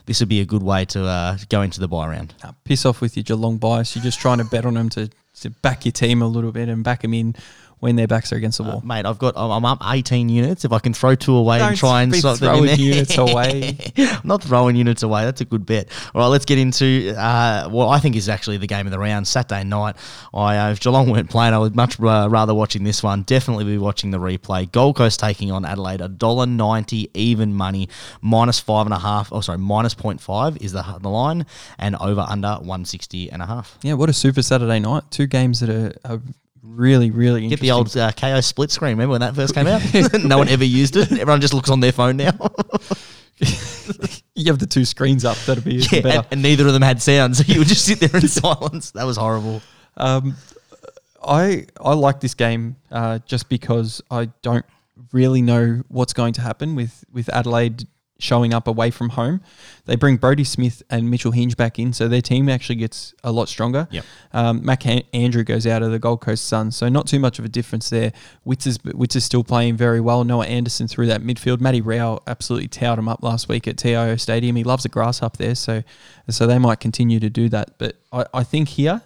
This would be a good way to uh, go into the bye round. Nah, piss off with your Geelong bias. You're just trying to bet on them to, to back your team a little bit and back them in when their backs are against the Uh, wall. mate, I've got I'm I'm up 18 units. If I can throw two away and Don't try and be slot them in there. units away. I'm not throwing units away. That's a good bet. All right, let's get into uh, what I think is actually the game of the round. Saturday night. I uh, if Geelong weren't playing, I would much uh, rather watching this one. Definitely be watching the replay. Gold Coast taking on Adelaide. A dollar ninety even money. Minus five and a half. Oh, sorry, minus 0.5 is the the line, and over under 160 and a half. Yeah, what a super Saturday night. Two games that are, are really, really Get the old uh, Kayo split screen. Remember when that first came out? no one ever used it. Everyone just looks on their phone now. You have the two screens up. That'd be even Yeah, better. and, and neither of them had sound, so you would just sit there in silence. That was horrible. Um, I I like this game uh, just because I don't really know what's going to happen with with Adelaide showing up away from home. They bring Brodie Smith and Mitchell Hinge back in, so their team actually gets a lot stronger. Yep. Um, Mac Han- Andrew goes out of the Gold Coast Suns, so not too much of a difference there. Witts is, Witts is still playing very well. Noah Anderson through that midfield. Matty Rowell absolutely towed him up last week at TIO Stadium. He loves the grass up there, so so they might continue to do that. But I, I think here,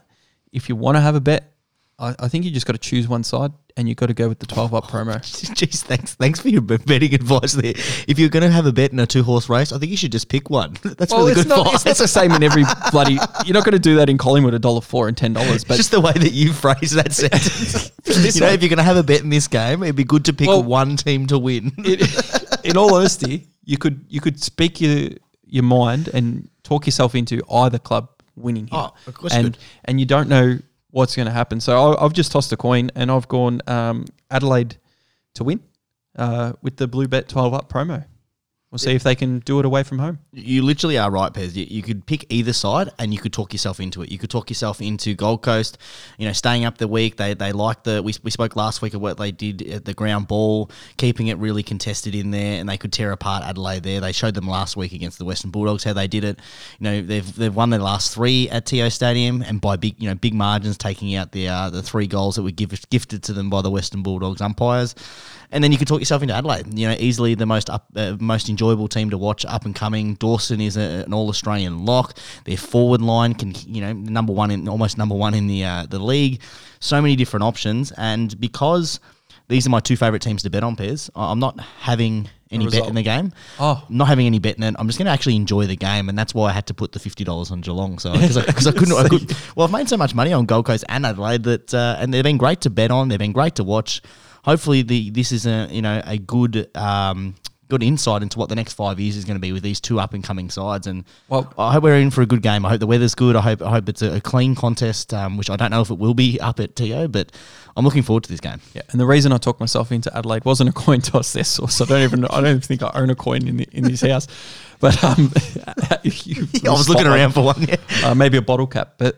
if you want to have a bet, I, I think you just got to choose one side and you've got to go with the 12 up promo. Jeez, thanks, thanks for your betting advice there. If you're going to have a bet in a two horse race, I think you should just pick one. That's Well, really it's good not, advice. it's the same in every bloody. You're not going to do that in Collingwood a dollar four and ten dollars. But just the way that you phrase that sentence. you know, one- if you're going to have a bet in this game, it'd be good to pick Well- one team to win. it, in all honesty, you could you could speak your your mind and talk yourself into either club winning here. Oh, of course and could. and you don't know what's going to happen. So I, I've just tossed a coin and I've gone um, Adelaide to win uh, with the Blue Bet twelve up promo. We'll see if they can do it away from home. You literally are right, Pez. You, you could pick either side, and you could talk yourself into it. You could talk yourself into Gold Coast, you know, staying up the week. They they like the. We, we spoke last week of what they did at the ground ball, keeping it really contested in there, and they could tear apart Adelaide there. They showed them last week against the Western Bulldogs how they did it. You know, they've they've won their last three at TIO Stadium, and by big you know big margins, taking out the uh, the three goals that were give, gifted to them by the Western Bulldogs umpires. And then you can talk yourself into Adelaide. You know, easily the most up, uh, most enjoyable team to watch, up and coming. Dawson is a, an All Australian lock. Their forward line can, you know, number one in almost number one in the uh, the league. So many different options, and because these are my two favourite teams to bet on, Pez, I'm not having any bet in the game. Oh. I'm not having any bet in it. I'm just going to actually enjoy the game, and that's why I had to put the fifty dollars on Geelong. So because I, I couldn't, I could, well, I've made so much money on Gold Coast and Adelaide that, uh, and they've been great to bet on. They've been great to watch. Hopefully, the this is a you know a good. Um, Good insight into what the next five years is going to be with these two up and coming sides, and Well- I hope we're in for a good game. I hope the weather's good. I hope I hope it's a, a clean contest, um, which I don't know if it will be up at TIO, but I'm looking forward to this game. Yeah, and the reason I talked myself into Adelaide wasn't a coin toss this Sauce. I don't even I don't even think I own a coin in the, in this house. But um, you- I was looking around for one. Yeah. uh, maybe a bottle cap. But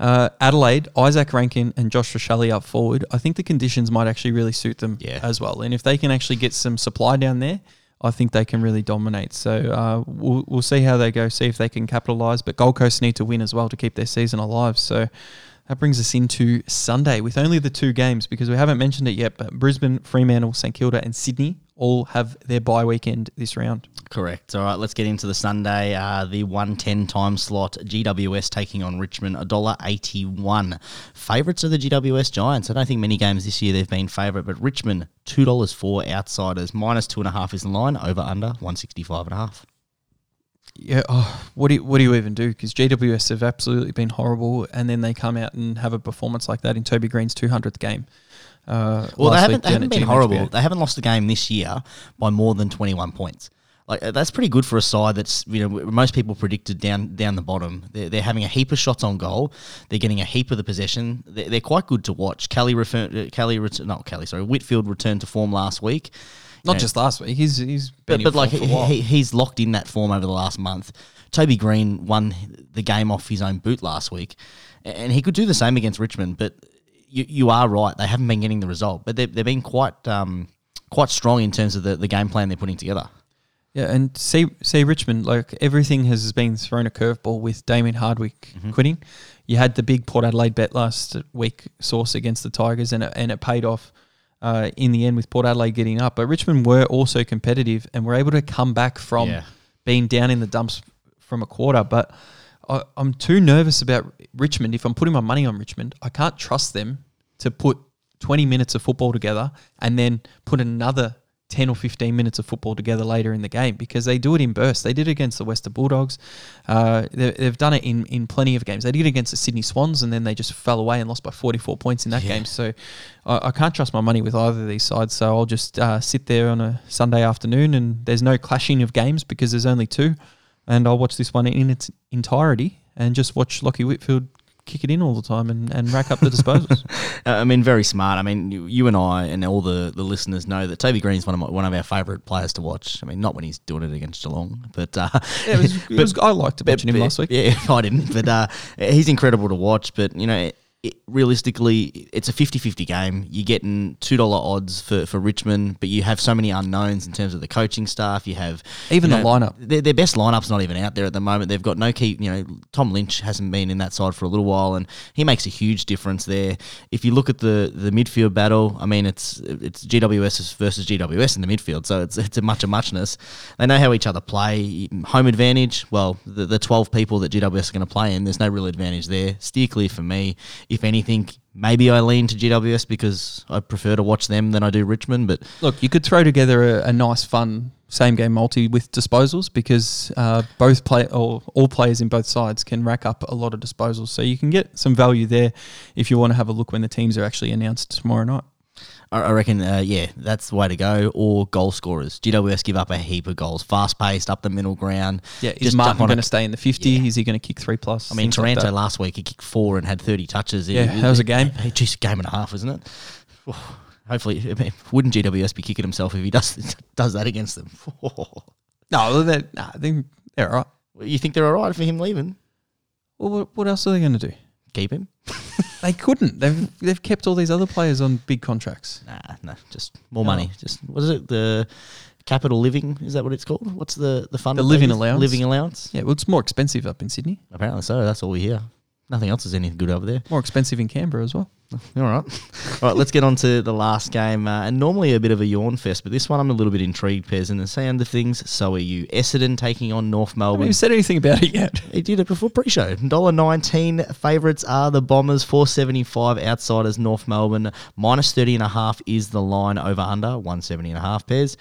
uh, Adelaide, Izak Rankine and Josh Rachele up forward. I think the conditions might actually really suit them Yeah. as well. And if they can actually get some supply down there, I think they can really dominate. So uh, we'll, we'll see how they go, see if they can capitalise. But Gold Coast need to win as well to keep their season alive. So that brings us into Sunday with only the two games because we haven't mentioned it yet. But Brisbane, Fremantle, St Kilda, and Sydney all have their bye weekend this round. Correct. All right, let's get into the Sunday. Uh, the one ten time slot. GWS taking on Richmond. A dollar eighty one. Favourites of the GWS Giants. I don't think many games this year they've been favourite, but Richmond two dollars four. Outsiders minus two and a half is the line. Over under one sixty five and a half. Yeah, oh, what do you, what do you even do? Because GWS have absolutely been horrible, and then they come out and have a performance like that in Toby Greene's two hundredth game. Uh, Well, they haven't, they haven't been horrible. They haven't lost a game this year by more than 21 points. Like uh, that's pretty good for a side that's you know most people predicted down down the bottom. They're, they're having a heap of shots on goal. They're getting a heap of the possession. They're, they're quite good to watch. Kelly refer, uh, Kelly ret- not Kelly sorry Whitfield returned to form last week. Not You know, just last week. He's he's been but, in but like form he, for a while. he, he's locked in that form over the last month. Toby Greene won the game off his own boot last week, and he could do the same against Richmond. But you, you are right; they haven't been getting the result, but they've, they've been quite um, quite strong in terms of the, the game plan they're putting together. Yeah, and see, see Richmond, like everything has been thrown a curveball with Damien Hardwick Mm-hmm. quitting. You had the big Port Adelaide bet last week, Sauce against the Tigers, and it, and it paid off uh, in the end with Port Adelaide getting up. But Richmond were also competitive and were able to come back from Yeah. being down in the dumps from a quarter. But I, I'm too nervous about Richmond. If I'm putting my money on Richmond, I can't trust them to put 20 minutes of football together and then put another 10 or 15 minutes of football together later in the game because they do it in bursts. They did it against the Western Bulldogs. Uh, they, they've done it in, in plenty of games. They did it against the Sydney Swans and then they just fell away and lost by 44 points in that game. So I, I can't trust my money with either of these sides. So I'll just uh, sit there on a Sunday afternoon and there's no clashing of games because there's only two. And I'll watch this one in its entirety and just watch Lachie Whitfield kick it in all the time and, and rack up the disposals. Uh, I mean, very smart. I mean, you, you and I and all the, the listeners know that Toby Greene's one of my, one of our favourite players to watch. I mean, not when he's doing it against Geelong, but uh, Yeah, it was, it was, I liked watching him last week. Yeah, I didn't, but uh, he's incredible to watch. But you know, it, realistically, it's a 50-50 game. You're getting two dollar odds for, for Richmond, but you have so many unknowns in terms of the coaching staff. You have Even you the know, lineup. Their, their best lineup's not even out there at the moment. They've got no key. You know, Tom Lynch hasn't been in that side for a little while, and he makes a huge difference there. If you look at the the midfield battle, I mean, it's it's GWS versus GWS in the midfield, so it's it's a much of muchness. They know how each other play. Home advantage. Well, the, the twelve people that GWS are going to play in, there's no real advantage there. Steer clear for me. If anything, maybe I lean to GWS because I prefer to watch them than I do Richmond. But Look, you could throw together a, a nice, fun same game multi with disposals because uh, both play or all players in both sides can rack up a lot of disposals. So you can get some value there if you want to have a look when the teams are actually announced tomorrow night. I I reckon, uh, yeah, that's the way to go. Or goal scorers. GWS give up a heap of goals, fast paced, up the middle ground. Yeah, is Dustin Martin going to stay in the 50? Yeah. Is he going to kick three plus? I mean, Things like Taranto last week he kicked four and had thirty touches. Yeah, It- that was a game. Just a game and a half, isn't it? Hopefully, I mean, wouldn't GWS be kicking himself if he does does that against them? No, they're, nah, they're, they're all right. you think they're all right for him leaving? Well, what, what else are they going to do? Keep him? They couldn't. They've they've kept all these other players on big contracts. Nah, no, just more money. Oh. Just what is it? The capital living is that what it's called? What's the the fund? The living allowance? Living allowance. Yeah, well, it's more expensive up in Sydney. Apparently so. That's all we hear. Nothing else is any good over there. More expensive in Canberra as well. All right. All right, let's get on to the last game. Uh, and normally a bit of a yawn fest, but this one I'm a little bit intrigued, Pez. And the sound of things, so are you. Essendon taking on North Melbourne. even said anything about it yet. He did it before pre-show. Dollar nineteen. Favourites are the Bombers. Four seventy five. Outsiders North Melbourne. Minus thirty and a half is the line over under. One seventy and a half. Pez.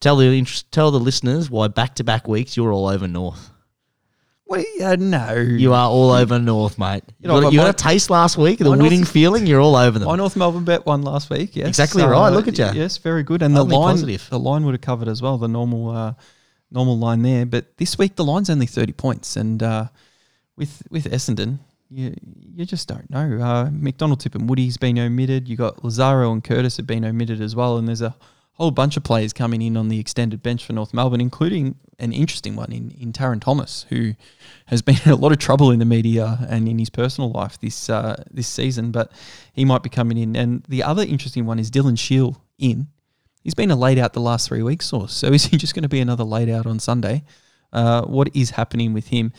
Tell the tell the listeners why back to back weeks you're all over North. Uh, no. You are all over North, mate. You, know, got, you my- got a taste last week. The my North- winning feeling. You're all over them. My North Melbourne bet won last week. Yes, Exactly right. Look at ya. Yes, very good. And the line, positive. the line would have covered as well. The normal, uh, normal line there. But this week the line's only thirty points, and uh, with with Essendon, you you just don't know. Uh, McDonald-Tipungwuti's been omitted. You got Lazzaro and Curtis have been omitted as well, and there's a whole bunch of players coming in on the extended bench for North Melbourne, including an interesting one in in Tarryn Thomas, who has been in a lot of trouble in the media and in his personal life this uh, this season, but he might be coming in. And the other interesting one is Dylan Shiel in. He's been a laid out the last three weeks or so. Is he just going to be another laid out on Sunday? Uh, what is happening with him?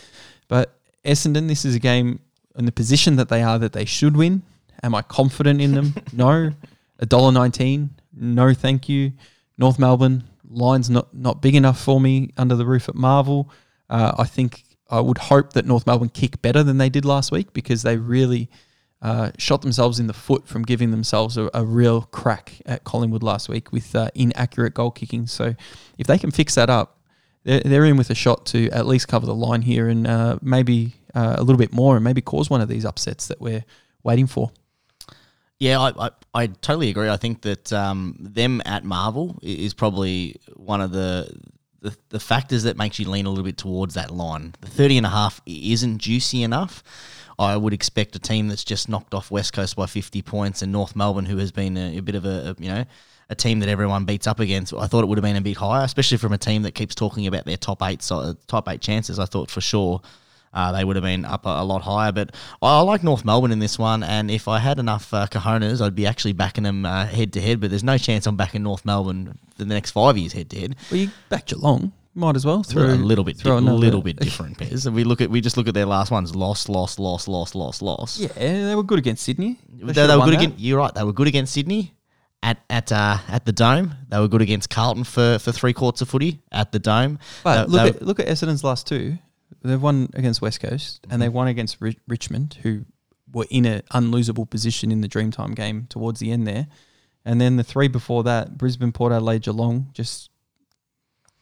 But Essendon, this is a game in the position that they are that they should win. Am I confident in them? no. A dollar nineteen? No, thank you. North Melbourne line's not not big enough for me under the roof at Marvel. Uh, I think I would hope that North Melbourne kick better than they did last week because they really uh, shot themselves in the foot from giving themselves a, a real crack at Collingwood last week with uh, inaccurate goal kicking. So if they can fix that up, they're, they're in with a shot to at least cover the line here and uh, maybe uh, a little bit more and maybe cause one of these upsets that we're waiting for. Yeah, I, I, I totally agree. I think that um, them at Marvel is probably one of the, the the factors that makes you lean a little bit towards that line. The 30 and a half isn't juicy enough. I would expect a team that's just knocked off West Coast by 50 points and North Melbourne, who has been a, a bit of a, a, you know, a team that everyone beats up against. I thought it would have been a bit higher, especially from a team that keeps talking about their top eight, so, top eight chances. I thought for sure uh, they would have been up a, a lot higher. But I, like North Melbourne in this one, and if I had enough uh, cojones, I'd be actually backing them uh, head to head. But there's no chance I'm backing North Melbourne the next five years head to head. Well, you back Geelong. Might as well A throw little bit, throw a little bit different. Pez. We look at, we just look at their last ones: loss, loss, loss, loss, loss, loss. Yeah, they were good against Sydney. They, should've they were good against. You're right. They were good against Sydney at at uh, at the Dome. They were good against Carlton for, for three quarters of footy at the Dome. But They- look they at look at Essendon's last two. They've won against West Coast and they Mm-hmm. won against Ri- Richmond, who were in an unlosable position in the Dreamtime game towards the end there. And then the three before that, Brisbane, Port Adelaide, Geelong, just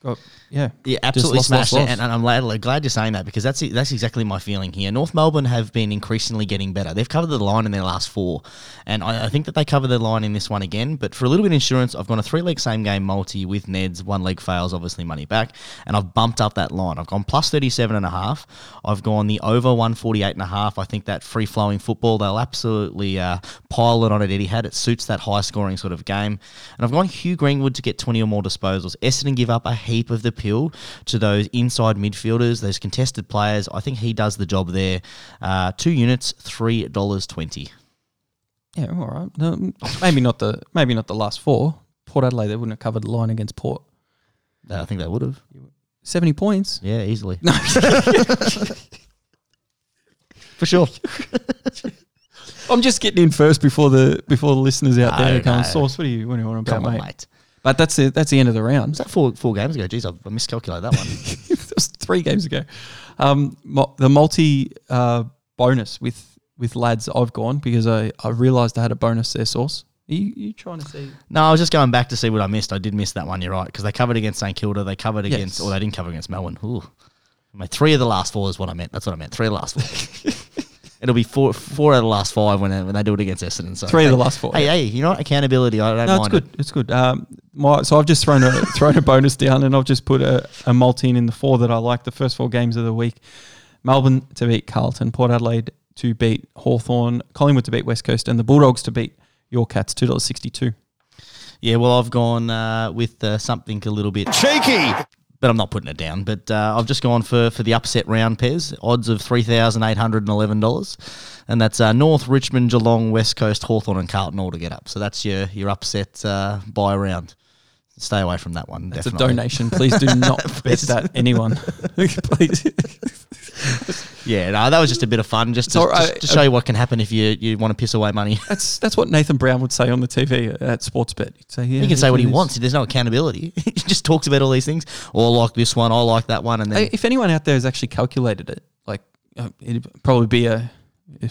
got yeah, Yeah, absolutely lost, lost, smashed it, lost. and, and I'm glad, glad you're saying that because that's that's exactly my feeling here. North Melbourne have been increasingly getting better. They've covered the line in their last four, and I, I think that they cover the line in this one again. But for a little bit of insurance, I've gone a three leg same game multi with Neds. One leg fails, obviously money back, and I've bumped up that line. I've gone plus 37 and a half. I've gone the over 148 and a half. I think that free flowing football they'll absolutely uh, pile it on at Etihad. It suits that high scoring sort of game, and I've gone Hugh Greenwood to get 20 or more disposals. Essendon give up a heap of the pill to those inside midfielders, those contested players. I think he does the job there. Uh, two units, three dollars twenty. Yeah, all right. No, maybe not the maybe not the last four. Port Adelaide they wouldn't have covered the line against Port. I think they would have. Seventy points. Yeah, easily. No, For sure. I'm just getting in first before the before the listeners out No, there come. no. Sauce, what do you what do you want about, Come on, mate? mate. But that's it. That's the end of the round. Was that four four games ago? Jeez, I, I miscalculated that one. it was three games ago. Um, mo- the multi uh, bonus with with lads I've gone because I, I realised I had a bonus there. Sauce. Are you, you trying to see? no, I was just going back to see what I missed. I did miss that one. You're right because they covered against St Kilda. They covered Yes. against, or they didn't cover against Melbourne. Ooh. Mate, three of the last four is what I meant. That's what I meant. Three of the last four. It'll be four four out of the last five when, when they do it against Essendon. So Three of the last four, Hey, yeah. hey, you know what? Accountability. I don't No, mind it's good. it. It's good. Um, my, so I've just thrown a thrown a bonus down, and I've just put a, a multi in in the four that I like. The first four games of the week: Melbourne to beat Carlton, Port Adelaide to beat Hawthorn, Collingwood to beat West Coast, and the Bulldogs to beat your Cats. Two dollars sixty two. Yeah, well, I've gone uh, with uh, something a little bit Cheeky. but I'm not putting it down. But uh, I've just gone for for the upset round Pez, odds of three thousand eight hundred and eleven dollars, and that's uh, North Richmond, Geelong, West Coast, Hawthorn, and Carlton all to get up. So that's your your upset uh, bye round. Stay away from that one. It's a donation. Please do not bet that anyone. Please. Yeah, no, that was just a bit of fun, just to, right. just to show you what can happen if you you want to piss away money. That's that's what Nathan Brown would say on the TV at Sportsbet. He'd say, yeah, He can say what he is. wants. There's no accountability. he just talks about all these things. Or I like this one. I like that one. And then If anyone out there has actually calculated it, like uh, it'd probably be a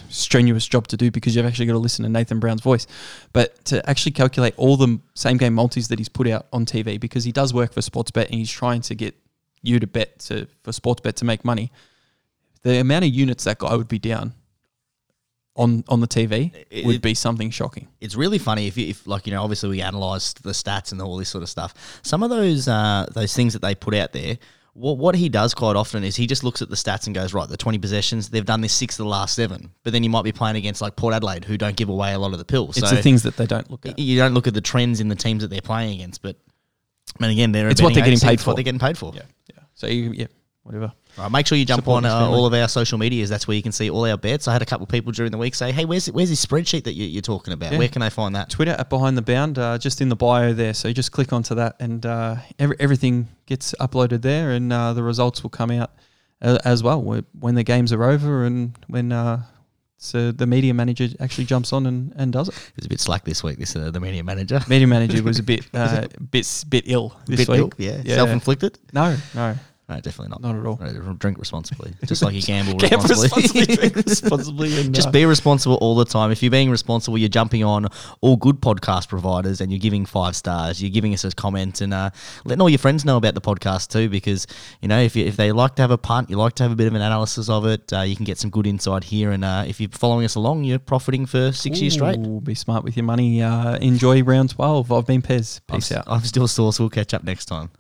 strenuous job to do because you've actually got to listen to Nathan Brown's voice. But to actually calculate all the same game multis that he's put out on TV, because he does work for Sportsbet and he's trying to get you to bet to for Sportsbet to make money. The amount of units that guy would be down on on the TV It- would be something shocking. it's really funny if, you, if like you know obviously we analysed the stats and all this sort of stuff. Some of those uh, those things that they put out there. What, what he does quite often is he just looks at the stats and goes right the 20 possessions they've done this six of the last seven but then you might be playing against like Port Adelaide who don't give away a lot of the pills It's so the things that they don't look at. you don't look at the trends in the teams that they're playing against but and again they're It's what they're getting agency, paid it's what for. they're getting paid for Yeah, yeah. So you, yeah, whatever. Right, make sure you jump Support on uh, all of our social medias. That's where you can see all our bets. I had a couple of people during the week say, "Hey, where's where's this spreadsheet that you, you're talking about? Yeah. Where can they find that?" Twitter at Behind the Bound, uh, just in the bio there. So you just click onto that, and uh, every, everything gets uploaded there, and uh, the results will come out uh, as well when the games are over, and when uh, so the media manager actually jumps on and, and does it. It was a bit slack this week. This uh, the media manager. Media manager was a bit uh, bit bit ill this Bit week. ill, yeah. Self-inflicted. No, no, No, definitely not. not at all. No, drink responsibly, just like you gamble responsibly. responsibly, drink responsibly, and just uh, be responsible all the time. If you're being responsible, you're jumping on all good podcast providers and you're giving five stars. You're giving us a comment and uh, letting all your friends know about the podcast too. Because you know, if you, if they like to have a punt, you like to have a bit of an analysis of it. Uh, you can get some good insight here. And uh, if you're following us along, you're profiting for six years straight. Be smart with your money. Uh, enjoy round twelve. I've been Pez. I'm, Peace out. I'm still Source. We'll catch up next time.